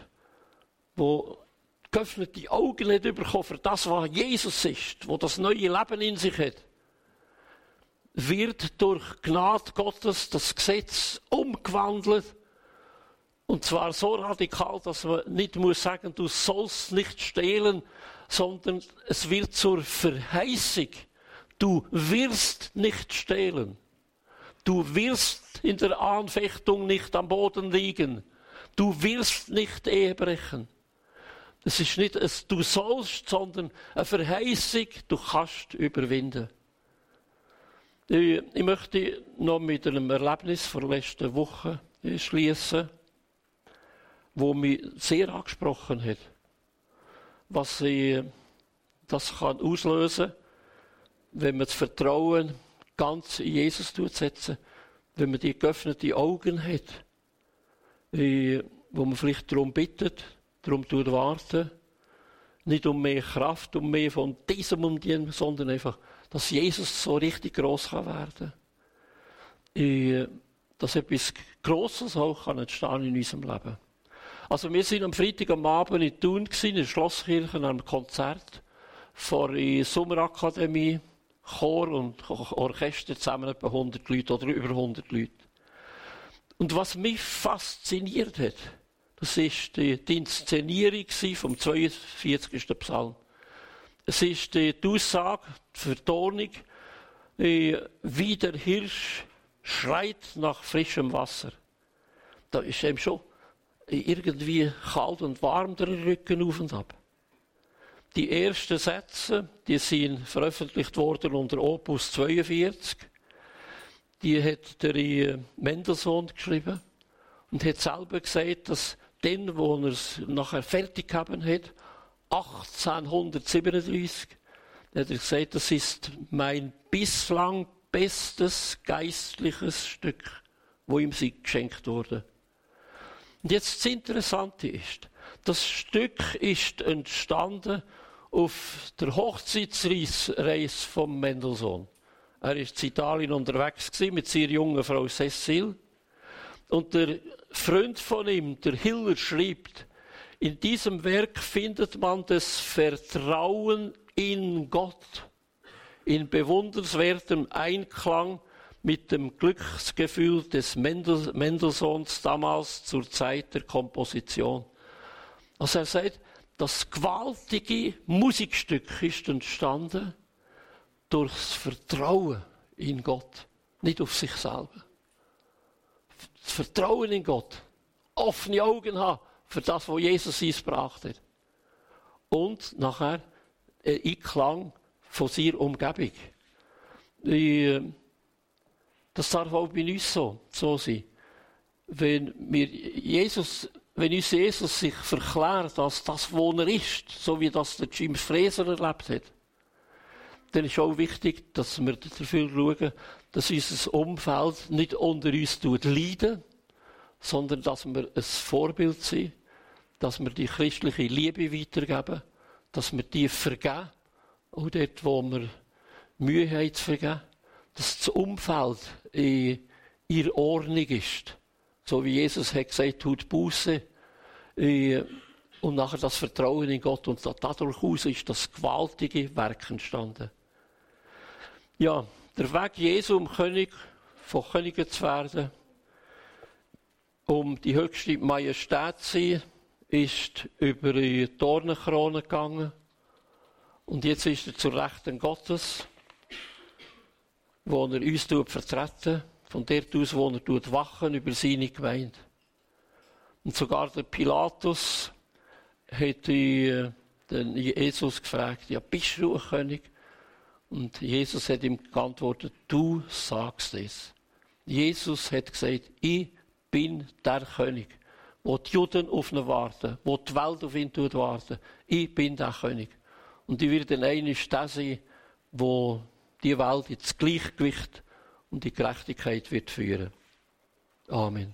der geöffnete Augen nicht bekommen für das, was Jesus ist, wo das neue Leben in sich hat, wird durch Gnade Gottes das Gesetz umgewandelt. Und zwar so radikal, dass man nicht muss sagen, du sollst nicht stehlen, sondern es wird zur Verheißung. Du wirst nicht stehlen. Du wirst in der Anfechtung nicht am Boden liegen. Du wirst nicht Ehe brechen. Es ist nicht ein Du sollst, sondern eine Verheißung, du kannst überwinden. Ich möchte noch mit einem Erlebnis von letzter Woche schließen, wo mich sehr angesprochen hat. Was ich, das kann auslösen, wenn man das Vertrauen ganz in Jesus setzen, wenn man die geöffneten Augen hat, wo man vielleicht darum bittet, Darum warten. Nicht um mehr Kraft, um mehr von diesem und jenem, sondern einfach, dass Jesus so richtig groß kann werden. Ich, dass etwas Grosses auch kann entstehen in unserem Leben. Also wir sind am Freitag am Abend in Thun gewesen, in der Schlosskirche an einem Konzert vor der Sommerakademie, Chor und Orchester zusammen etwa 100 Leute oder über 100 Leute. Und was mich fasziniert hat, Das ist die, Inszenierung vom 42. Psalm. Es ist die, Aussage, die Vertonung, wie der Hirsch schreit nach frischem Wasser. Da ist ihm schon irgendwie kalt und warm der Rücken auf und ab. Die ersten Sätze, die sind veröffentlicht worden unter Opus 42. Die hat der äh, Mendelssohn geschrieben und hat selber gesagt, dass den, wo er es nachher fertig haben hat, 1837, hat er gesagt, das ist mein bislang bestes geistliches Stück, wo ihm sie geschenkt wurde. Und jetzt das Interessante ist, das Stück ist entstanden auf der Hochzeitsreise von Mendelssohn. Er war in Italien unterwegs mit seiner jungen Frau Cecile. Und der Freund von ihm, der Hiller, schreibt, in diesem Werk findet man das Vertrauen in Gott in bewundernswertem Einklang mit dem Glücksgefühl des Mendelssohns damals zur Zeit der Komposition. Also er sagt, das gewaltige Musikstück ist entstanden durchs Vertrauen in Gott, nicht auf sich selber. Das Vertrauen in Gott, offene Augen haben für das, was Jesus uns gebracht hat. Und nachher ein Einklang von seiner Umgebung. Das darf auch bei uns so, so sein. Wenn wir Jesus wenn uns Jesus sich verklärt als das, wo er ist, so wie das der Jim Fraser erlebt hat, dann ist auch wichtig, dass wir dafür schauen, dass unser Umfeld nicht unter uns tut leiden, sondern dass wir ein Vorbild sind, dass wir die christliche Liebe weitergeben, dass wir die vergeben, auch dort, wo wir Mühe haben zu vergeben, dass das Umfeld in ihrer Ordnung ist. So wie Jesus hat gesagt, tut Buße. Äh, und nachher das Vertrauen in Gott. Und dadurch ist das gewaltige Werk entstanden. Ja, der Weg Jesu, um König von Königen zu werden, um die höchste Majestät zu sein, ist über die Dornenkrone gegangen. Und jetzt ist er zur Rechten Gottes, wo er uns vertreten von dort aus, wo er wachen über seine Gemeinde. Und sogar der Pilatus hat den Jesus gefragt, ja, bist du ein König? Und Jesus hat ihm geantwortet, du sagst es. Jesus hat gesagt, ich bin der König, wo die Juden auf ihn warten, wo die Welt auf ihn warten. Ich bin der König. Und ich werde einer der sein, wo die Welt ins Gleichgewicht und die Gerechtigkeit wird führen. Amen.